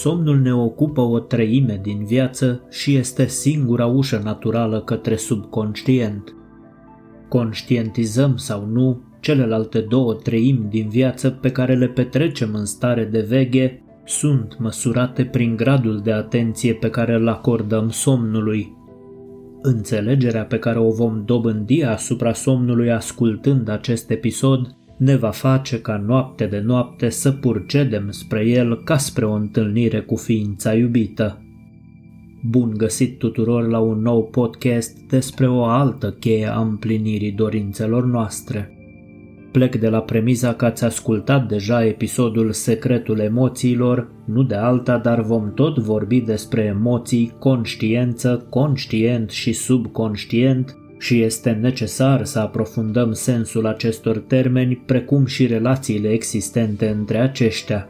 Somnul ne ocupă o treime din viață și este singura ușă naturală către subconștient. Conștientizăm sau nu celelalte două treimi din viață pe care le petrecem în stare de veche sunt măsurate prin gradul de atenție pe care îl acordăm somnului. Înțelegerea pe care o vom dobândi asupra somnului ascultând acest episod ne va face ca noapte de noapte să purcedem spre el ca spre o întâlnire cu ființa iubită. Bun găsit tuturor la un nou podcast despre o altă cheie a împlinirii dorințelor noastre. Plec de la premiza că ați ascultat deja episodul Secretul emoțiilor, nu de alta, dar vom tot vorbi despre emoții, conștiență, conștient și subconștient și este necesar să aprofundăm sensul acestor termeni, precum și relațiile existente între aceștia.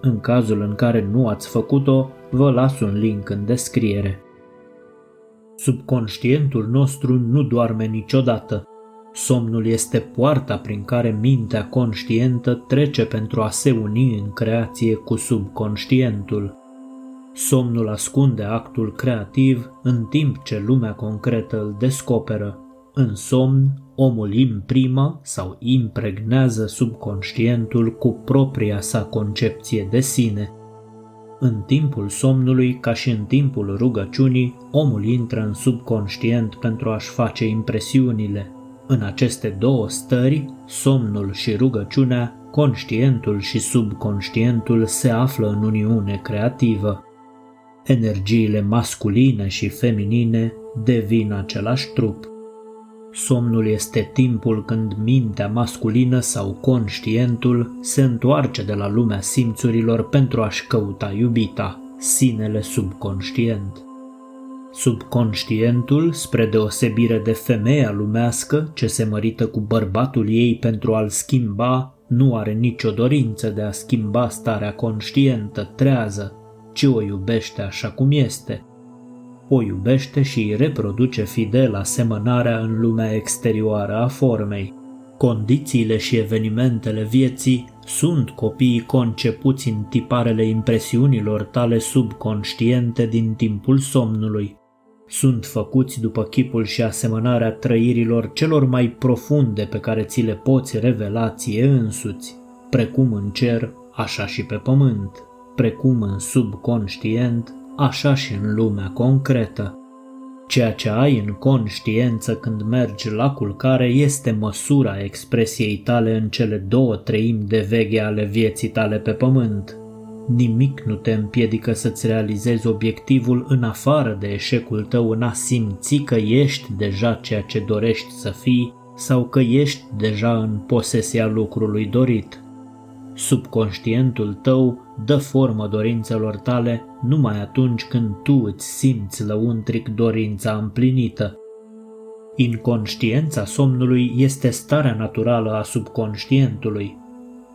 În cazul în care nu ați făcut-o, vă las un link în descriere. Subconștientul nostru nu doarme niciodată. Somnul este poarta prin care mintea conștientă trece pentru a se uni în creație cu subconștientul. Somnul ascunde actul creativ în timp ce lumea concretă îl descoperă. În somn, omul imprimă sau impregnează subconștientul cu propria sa concepție de sine. În timpul somnului, ca și în timpul rugăciunii, omul intră în subconștient pentru a-și face impresiunile. În aceste două stări, somnul și rugăciunea, conștientul și subconștientul se află în uniune creativă energiile masculine și feminine devin același trup. Somnul este timpul când mintea masculină sau conștientul se întoarce de la lumea simțurilor pentru a-și căuta iubita, sinele subconștient. Subconștientul, spre deosebire de femeia lumească ce se mărită cu bărbatul ei pentru a-l schimba, nu are nicio dorință de a schimba starea conștientă, trează, ci o iubește așa cum este. O iubește și îi reproduce fidel asemănarea în lumea exterioară a formei. Condițiile și evenimentele vieții sunt copiii concepuți în tiparele impresiunilor tale subconștiente din timpul somnului. Sunt făcuți după chipul și asemănarea trăirilor celor mai profunde pe care ți le poți revela ție însuți, precum în cer, așa și pe pământ precum în subconștient, așa și în lumea concretă. Ceea ce ai în conștiență când mergi la culcare este măsura expresiei tale în cele două treimi de veghe ale vieții tale pe pământ. Nimic nu te împiedică să-ți realizezi obiectivul în afară de eșecul tău în a simți că ești deja ceea ce dorești să fii sau că ești deja în posesia lucrului dorit. Subconștientul tău dă formă dorințelor tale numai atunci când tu îți simți lăuntric dorința împlinită. Inconștiența somnului este starea naturală a subconștientului.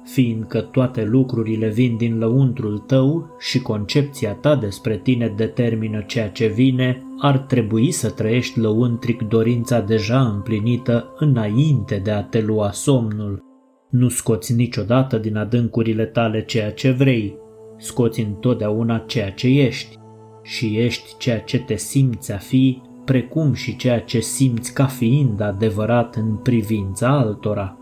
Fiindcă toate lucrurile vin din lăuntrul tău și concepția ta despre tine determină ceea ce vine, ar trebui să trăiești lăuntric dorința deja împlinită înainte de a te lua somnul. Nu scoți niciodată din adâncurile tale ceea ce vrei, scoți întotdeauna ceea ce ești și ești ceea ce te simți a fi, precum și ceea ce simți ca fiind adevărat în privința altora.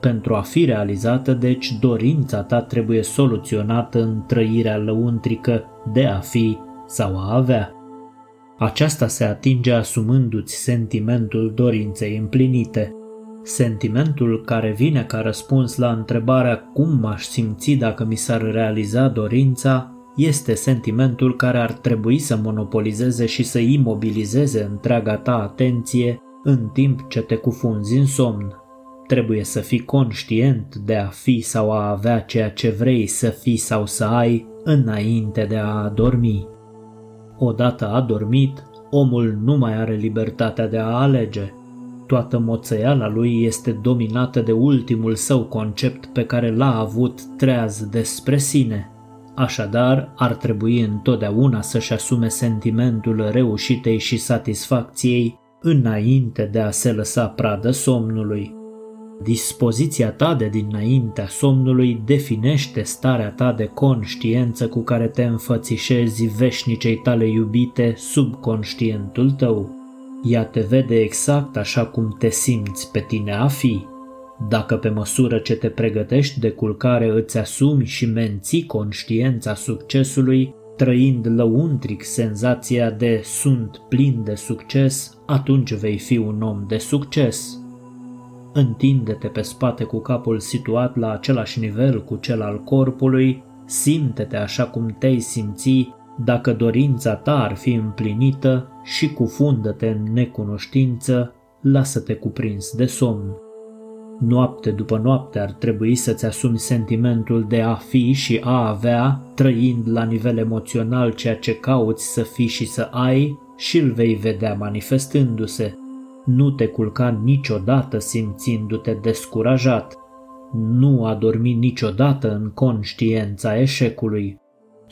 Pentru a fi realizată, deci, dorința ta trebuie soluționată în trăirea lăuntrică de a fi sau a avea. Aceasta se atinge asumându-ți sentimentul dorinței împlinite – Sentimentul care vine ca răspuns la întrebarea cum m-aș simți dacă mi s-ar realiza dorința este sentimentul care ar trebui să monopolizeze și să imobilizeze întreaga ta atenție în timp ce te cufunzi în somn. Trebuie să fii conștient de a fi sau a avea ceea ce vrei să fii sau să ai înainte de a adormi. Odată adormit, omul nu mai are libertatea de a alege – Toată moțăiala lui este dominată de ultimul său concept pe care l-a avut treaz despre sine. Așadar, ar trebui întotdeauna să-și asume sentimentul reușitei și satisfacției înainte de a se lăsa pradă somnului. Dispoziția ta de dinaintea somnului definește starea ta de conștiență cu care te înfățișezi veșnicei tale iubite sub conștientul tău. Ea te vede exact așa cum te simți pe tine a fi. Dacă pe măsură ce te pregătești de culcare îți asumi și menții conștiența succesului, trăind lăuntric senzația de sunt plin de succes, atunci vei fi un om de succes. Întinde-te pe spate cu capul situat la același nivel cu cel al corpului, simte-te așa cum te-ai simți dacă dorința ta ar fi împlinită și cufundă-te în necunoștință, lasă-te cuprins de somn. Noapte după noapte ar trebui să-ți asumi sentimentul de a fi și a avea, trăind la nivel emoțional ceea ce cauți să fii și să ai și îl vei vedea manifestându-se. Nu te culca niciodată simțindu-te descurajat. Nu a dormi niciodată în conștiența eșecului.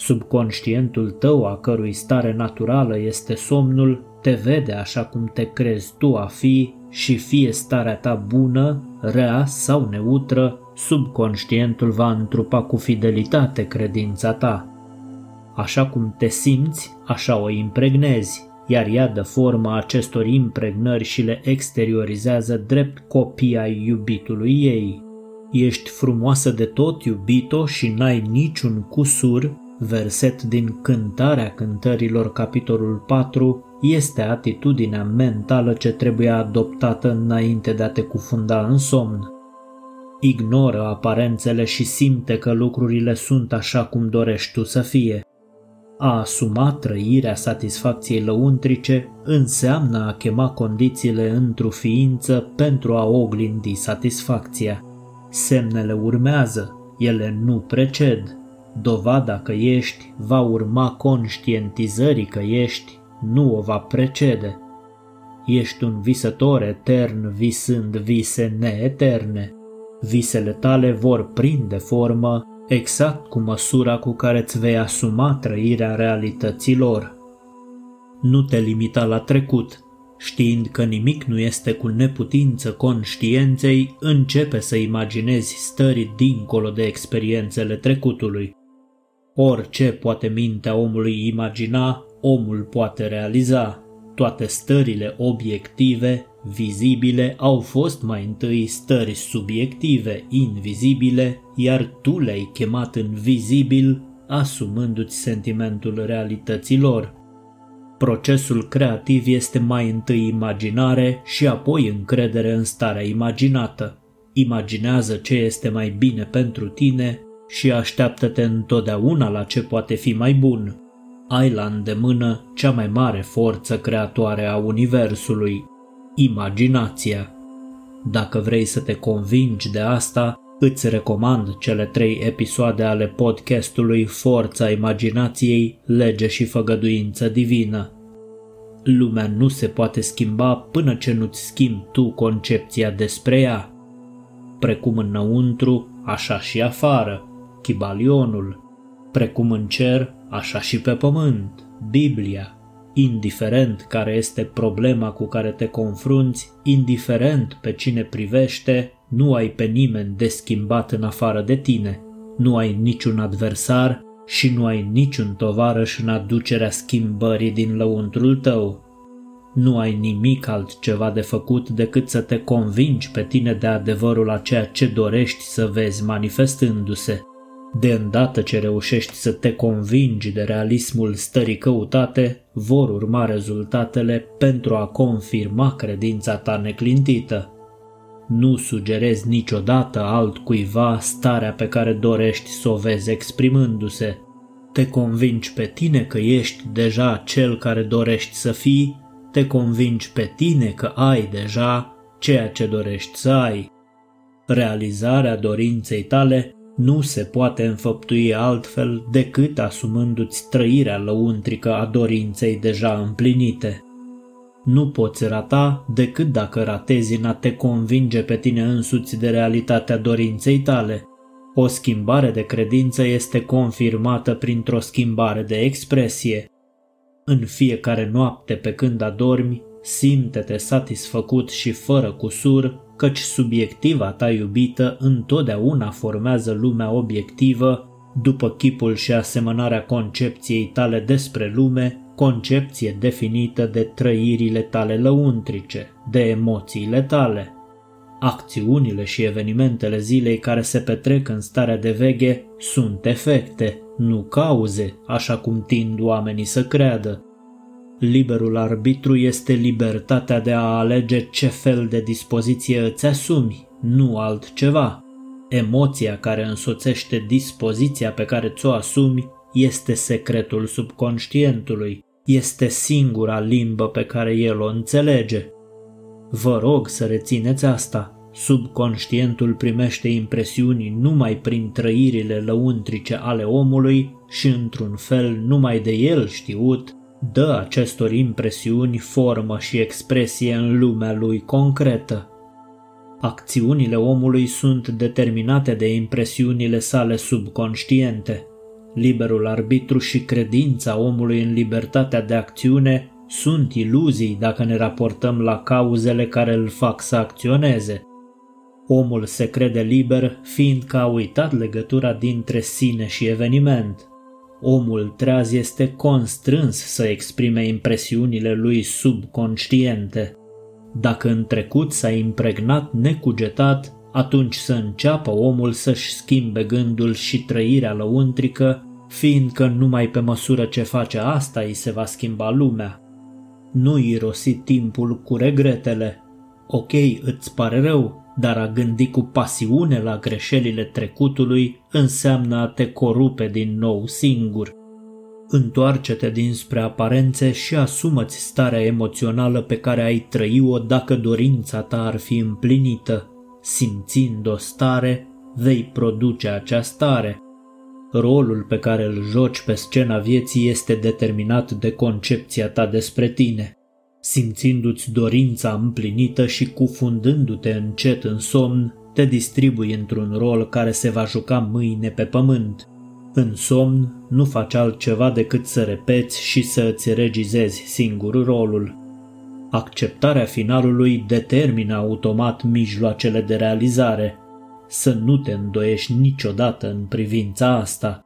Subconștientul tău, a cărui stare naturală este somnul, te vede așa cum te crezi tu a fi și fie starea ta bună, rea sau neutră, subconștientul va întrupa cu fidelitate credința ta. Așa cum te simți, așa o impregnezi, iar ea dă forma acestor impregnări și le exteriorizează drept copia iubitului ei. Ești frumoasă de tot, iubito, și n-ai niciun cusur, verset din Cântarea Cântărilor, capitolul 4, este atitudinea mentală ce trebuie adoptată înainte de a te cufunda în somn. Ignoră aparențele și simte că lucrurile sunt așa cum dorești tu să fie. A asuma trăirea satisfacției lăuntrice înseamnă a chema condițiile într-o ființă pentru a oglindi satisfacția. Semnele urmează, ele nu preced. Dovada că ești va urma conștientizării că ești, nu o va precede. Ești un visător etern visând vise neeterne. Visele tale vor prinde formă exact cu măsura cu care îți vei asuma trăirea realităților. Nu te limita la trecut, știind că nimic nu este cu neputință conștienței, începe să imaginezi stări dincolo de experiențele trecutului. Orice poate mintea omului imagina, omul poate realiza. Toate stările obiective, vizibile, au fost mai întâi stări subiective, invizibile, iar tu le-ai chemat în vizibil, asumându-ți sentimentul realităților. Procesul creativ este mai întâi imaginare și apoi încredere în starea imaginată. Imaginează ce este mai bine pentru tine și așteaptă-te întotdeauna la ce poate fi mai bun. Ai la îndemână cea mai mare forță creatoare a Universului, imaginația. Dacă vrei să te convingi de asta, îți recomand cele trei episoade ale podcastului Forța imaginației, lege și făgăduință divină. Lumea nu se poate schimba până ce nu-ți schimbi tu concepția despre ea. Precum înăuntru, așa și afară, chibalionul, precum în cer, așa și pe pământ, Biblia, indiferent care este problema cu care te confrunți, indiferent pe cine privește, nu ai pe nimeni de schimbat în afară de tine, nu ai niciun adversar și nu ai niciun tovarăș în aducerea schimbării din lăuntrul tău. Nu ai nimic altceva de făcut decât să te convingi pe tine de adevărul a ceea ce dorești să vezi manifestându-se. De îndată ce reușești să te convingi de realismul stării căutate, vor urma rezultatele pentru a confirma credința ta neclintită. Nu sugerezi niciodată altcuiva starea pe care dorești să o vezi exprimându-se. Te convingi pe tine că ești deja cel care dorești să fii, te convingi pe tine că ai deja ceea ce dorești să ai. Realizarea dorinței tale nu se poate înfăptui altfel decât asumându-ți trăirea lăuntrică a dorinței deja împlinite. Nu poți rata decât dacă ratezi în a te convinge pe tine însuți de realitatea dorinței tale. O schimbare de credință este confirmată printr-o schimbare de expresie. În fiecare noapte pe când adormi, simte-te satisfăcut și fără cusur căci subiectiva ta iubită întotdeauna formează lumea obiectivă după chipul și asemănarea concepției tale despre lume, concepție definită de trăirile tale lăuntrice, de emoțiile tale. Acțiunile și evenimentele zilei care se petrec în starea de veche sunt efecte, nu cauze, așa cum tind oamenii să creadă. Liberul arbitru este libertatea de a alege ce fel de dispoziție îți asumi, nu altceva. Emoția care însoțește dispoziția pe care ți-o asumi este secretul subconștientului, este singura limbă pe care el o înțelege. Vă rog să rețineți asta. Subconștientul primește impresiuni numai prin trăirile lăuntrice ale omului și într-un fel numai de el știut, dă acestor impresiuni formă și expresie în lumea lui concretă. Acțiunile omului sunt determinate de impresiunile sale subconștiente. Liberul arbitru și credința omului în libertatea de acțiune sunt iluzii dacă ne raportăm la cauzele care îl fac să acționeze. Omul se crede liber fiindcă a uitat legătura dintre sine și eveniment. Omul treaz este constrâns să exprime impresiunile lui subconștiente. Dacă în trecut s-a impregnat necugetat, atunci să înceapă omul să-și schimbe gândul și trăirea lăuntrică, fiindcă numai pe măsură ce face asta îi se va schimba lumea. Nu irosi timpul cu regretele. Ok, îți pare rău, dar a gândi cu pasiune la greșelile trecutului înseamnă a te corupe din nou singur. Întoarce-te dinspre aparențe și asumă-ți starea emoțională pe care ai trăi-o dacă dorința ta ar fi împlinită. Simțind o stare, vei produce acea stare. Rolul pe care îl joci pe scena vieții este determinat de concepția ta despre tine. Simțindu-ți dorința împlinită și cufundându-te încet în somn, te distribui într-un rol care se va juca mâine pe pământ. În somn nu faci altceva decât să repeți și să îți regizezi singur rolul. Acceptarea finalului determină automat mijloacele de realizare. Să nu te îndoiești niciodată în privința asta.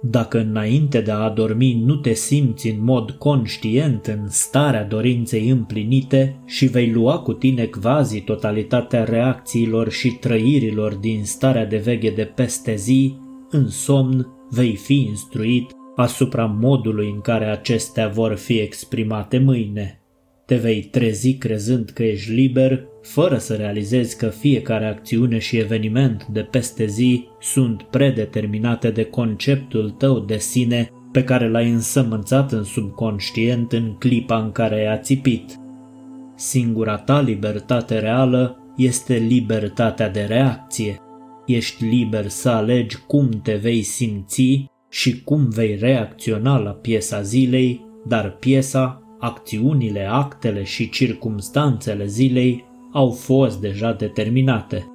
Dacă înainte de a adormi nu te simți în mod conștient în starea dorinței împlinite și vei lua cu tine quasi totalitatea reacțiilor și trăirilor din starea de veche de peste zi, în somn vei fi instruit asupra modului în care acestea vor fi exprimate mâine. Te vei trezi crezând că ești liber, fără să realizezi că fiecare acțiune și eveniment de peste zi sunt predeterminate de conceptul tău de sine pe care l-ai însămânțat în subconștient în clipa în care ai ațipit. Singura ta libertate reală este libertatea de reacție. Ești liber să alegi cum te vei simți și cum vei reacționa la piesa zilei, dar piesa acțiunile, actele și circumstanțele zilei au fost deja determinate.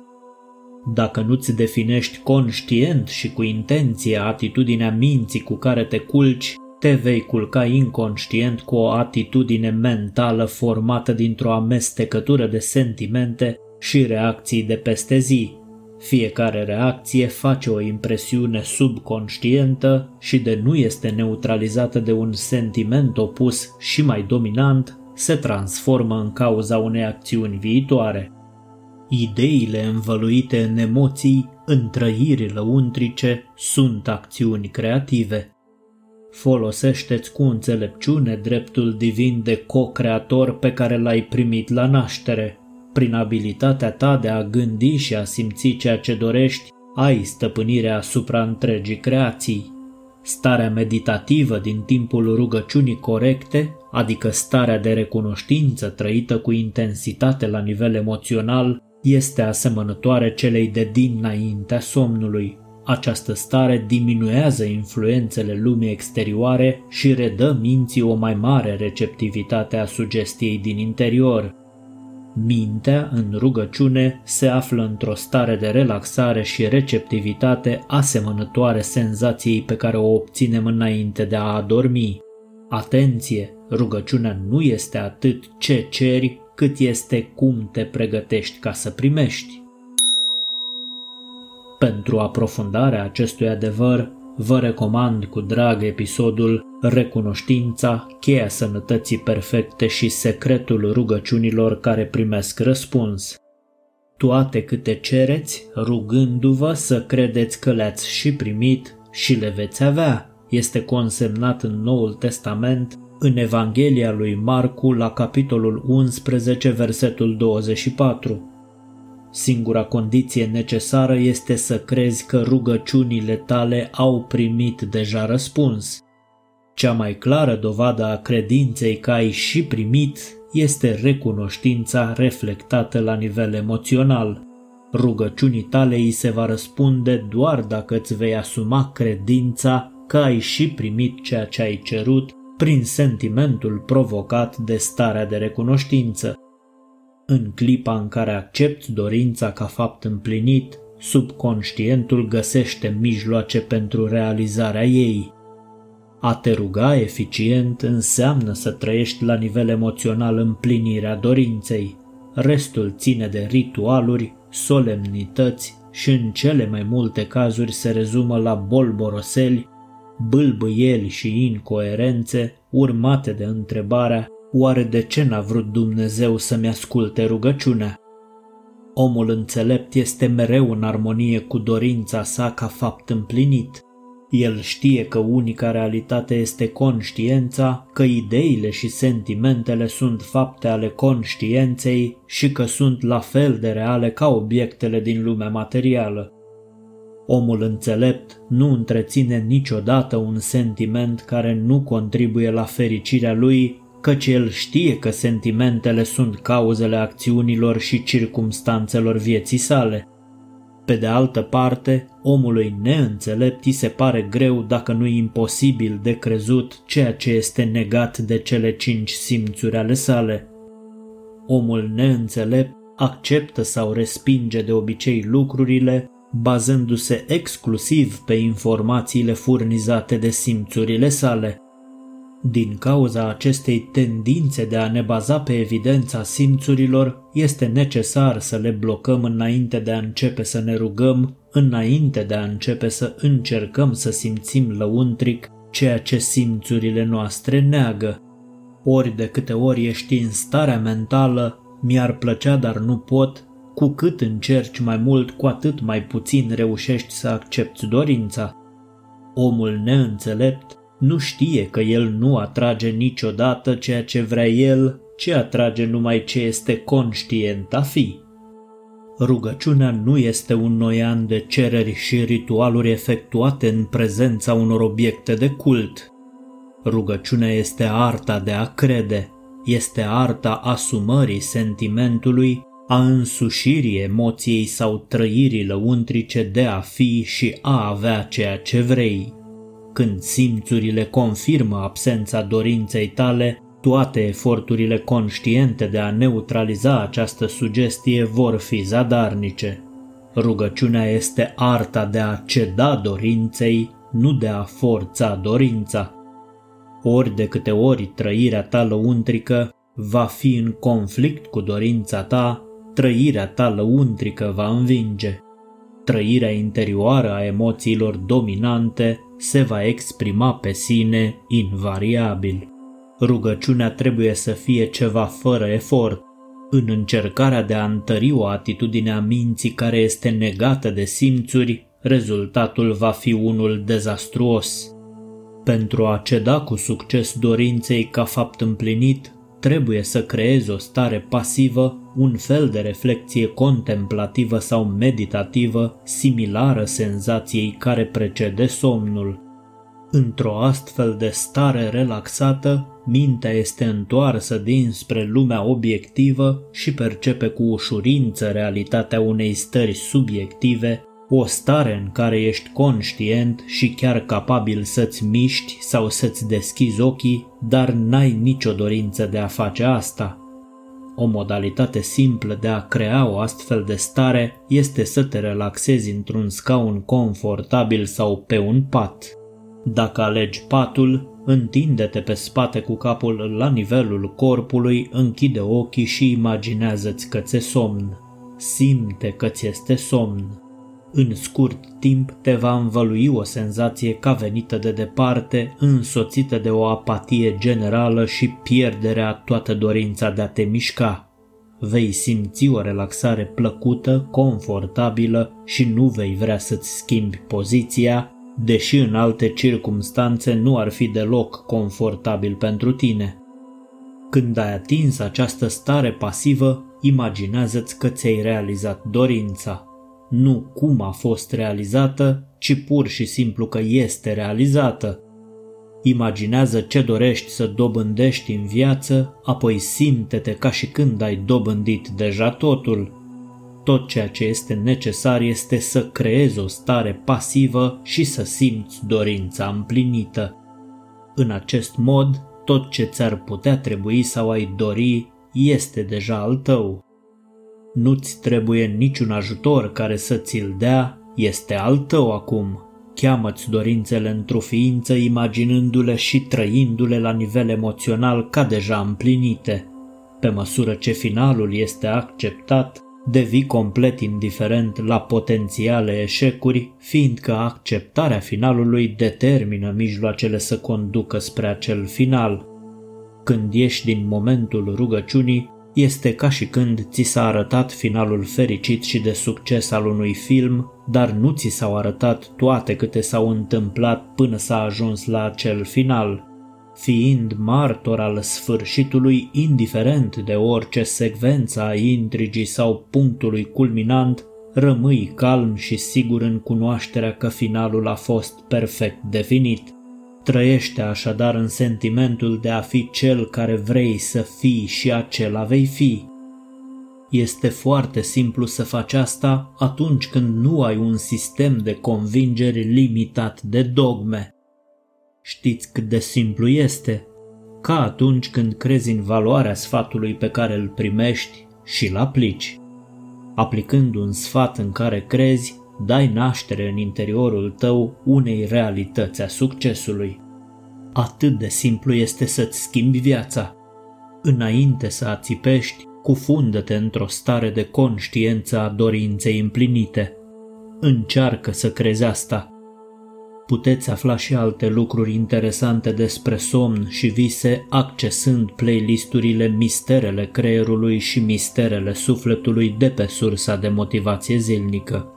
Dacă nu-ți definești conștient și cu intenție atitudinea minții cu care te culci, te vei culca inconștient cu o atitudine mentală formată dintr-o amestecătură de sentimente și reacții de peste zi, fiecare reacție face o impresiune subconștientă și de nu este neutralizată de un sentiment opus și mai dominant, se transformă în cauza unei acțiuni viitoare. Ideile învăluite în emoții, în trăiri lăuntrice, sunt acțiuni creative. Folosește-ți cu înțelepciune dreptul divin de co-creator pe care l-ai primit la naștere – prin abilitatea ta de a gândi și a simți ceea ce dorești, ai stăpânirea asupra întregii creații. Starea meditativă din timpul rugăciunii corecte, adică starea de recunoștință trăită cu intensitate la nivel emoțional, este asemănătoare celei de dinaintea somnului. Această stare diminuează influențele lumii exterioare și redă minții o mai mare receptivitate a sugestiei din interior, Mintea, în rugăciune, se află într-o stare de relaxare și receptivitate asemănătoare senzației pe care o obținem înainte de a adormi. Atenție! Rugăciunea nu este atât ce ceri, cât este cum te pregătești ca să primești. Pentru aprofundarea acestui adevăr, vă recomand cu drag episodul Recunoștința, cheia sănătății perfecte și secretul rugăciunilor care primesc răspuns. Toate câte cereți, rugându-vă să credeți că le-ați și primit și le veți avea, este consemnat în Noul Testament în Evanghelia lui Marcu la capitolul 11, versetul 24. Singura condiție necesară este să crezi că rugăciunile tale au primit deja răspuns. Cea mai clară dovadă a credinței că ai și primit este recunoștința reflectată la nivel emoțional. Rugăciunii tale îi se va răspunde doar dacă îți vei asuma credința că ai și primit ceea ce ai cerut prin sentimentul provocat de starea de recunoștință. În clipa în care accepti dorința ca fapt împlinit, subconștientul găsește mijloace pentru realizarea ei. A te ruga eficient înseamnă să trăiești la nivel emoțional împlinirea dorinței. Restul ține de ritualuri, solemnități și în cele mai multe cazuri se rezumă la bolboroseli, bâlbâieli și incoerențe urmate de întrebarea Oare de ce n-a vrut Dumnezeu să-mi asculte rugăciunea? Omul înțelept este mereu în armonie cu dorința sa ca fapt împlinit. El știe că unica realitate este conștiența, că ideile și sentimentele sunt fapte ale conștienței și că sunt la fel de reale ca obiectele din lumea materială. Omul înțelept nu întreține niciodată un sentiment care nu contribuie la fericirea lui căci el știe că sentimentele sunt cauzele acțiunilor și circumstanțelor vieții sale. Pe de altă parte, omului neînțelept îi se pare greu, dacă nu imposibil de crezut, ceea ce este negat de cele cinci simțuri ale sale. Omul neînțelept acceptă sau respinge de obicei lucrurile, bazându-se exclusiv pe informațiile furnizate de simțurile sale. Din cauza acestei tendințe de a ne baza pe evidența simțurilor, este necesar să le blocăm înainte de a începe să ne rugăm, înainte de a începe să încercăm să simțim lăuntric ceea ce simțurile noastre neagă. Ori de câte ori ești în starea mentală, mi-ar plăcea dar nu pot, cu cât încerci mai mult, cu atât mai puțin reușești să accepti dorința. Omul neînțelept nu știe că el nu atrage niciodată ceea ce vrea el, ci atrage numai ce este conștient a fi. Rugăciunea nu este un noian de cereri și ritualuri efectuate în prezența unor obiecte de cult. Rugăciunea este arta de a crede, este arta asumării sentimentului, a însușirii emoției sau trăirii lăuntrice de a fi și a avea ceea ce vrei. Când simțurile confirmă absența dorinței tale, toate eforturile conștiente de a neutraliza această sugestie vor fi zadarnice. Rugăciunea este arta de a ceda dorinței, nu de a forța dorința. Ori de câte ori trăirea ta lăuntrică va fi în conflict cu dorința ta, trăirea ta lăuntrică va învinge. Trăirea interioară a emoțiilor dominante se va exprima pe sine invariabil. Rugăciunea trebuie să fie ceva fără efort. În încercarea de a întări o atitudine a minții care este negată de simțuri, rezultatul va fi unul dezastruos. Pentru a ceda cu succes dorinței ca fapt împlinit, trebuie să creezi o stare pasivă, un fel de reflexie contemplativă sau meditativă, similară senzației care precede somnul. Într-o astfel de stare relaxată, mintea este întoarsă dinspre lumea obiectivă și percepe cu ușurință realitatea unei stări subiective, o stare în care ești conștient și chiar capabil să-ți miști sau să-ți deschizi ochii, dar n-ai nicio dorință de a face asta. O modalitate simplă de a crea o astfel de stare este să te relaxezi într-un scaun confortabil sau pe un pat. Dacă alegi patul, Întinde-te pe spate cu capul la nivelul corpului, închide ochii și imaginează-ți că ți-e somn. Simte că ți este somn. În scurt timp te va învălui o senzație ca venită de departe, însoțită de o apatie generală și pierderea toată dorința de a te mișca. Vei simți o relaxare plăcută, confortabilă și nu vei vrea să-ți schimbi poziția, deși în alte circumstanțe nu ar fi deloc confortabil pentru tine. Când ai atins această stare pasivă, imaginează-ți că ți-ai realizat dorința. Nu cum a fost realizată, ci pur și simplu că este realizată. Imaginează ce dorești să dobândești în viață, apoi simte-te ca și când ai dobândit deja totul. Tot ceea ce este necesar este să creezi o stare pasivă și să simți dorința împlinită. În acest mod, tot ce ți-ar putea trebui sau ai dori este deja al tău. Nu-ți trebuie niciun ajutor care să ți-l dea, este al tău acum. Cheamă-ți dorințele într-o ființă imaginându-le și trăindu-le la nivel emoțional ca deja împlinite. Pe măsură ce finalul este acceptat, devii complet indiferent la potențiale eșecuri, fiindcă acceptarea finalului determină mijloacele să conducă spre acel final. Când ieși din momentul rugăciunii, este ca și când ți s-a arătat finalul fericit și de succes al unui film, dar nu ți s-au arătat toate câte s-au întâmplat până s-a ajuns la acel final. Fiind martor al sfârșitului, indiferent de orice secvență a intrigii sau punctului culminant, rămâi calm și sigur în cunoașterea că finalul a fost perfect definit. Trăiește așadar în sentimentul de a fi cel care vrei să fii și acela vei fi. Este foarte simplu să faci asta atunci când nu ai un sistem de convingeri limitat de dogme. Știți cât de simplu este? Ca atunci când crezi în valoarea sfatului pe care îl primești și îl aplici. Aplicând un sfat în care crezi, dai naștere în interiorul tău unei realități a succesului. Atât de simplu este să-ți schimbi viața. Înainte să ațipești, cufundă-te într-o stare de conștiență a dorinței împlinite. Încearcă să crezi asta. Puteți afla și alte lucruri interesante despre somn și vise accesând playlisturile Misterele creierului și Misterele sufletului de pe sursa de motivație zilnică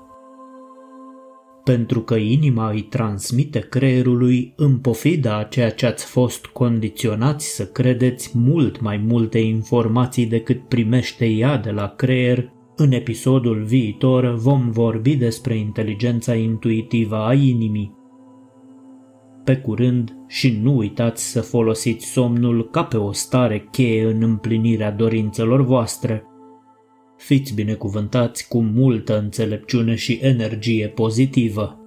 pentru că inima îi transmite creierului în pofida a ceea ce ați fost condiționați să credeți mult mai multe informații decât primește ea de la creier, în episodul viitor vom vorbi despre inteligența intuitivă a inimii. Pe curând și nu uitați să folosiți somnul ca pe o stare cheie în împlinirea dorințelor voastre – Fiți binecuvântați cu multă înțelepciune și energie pozitivă.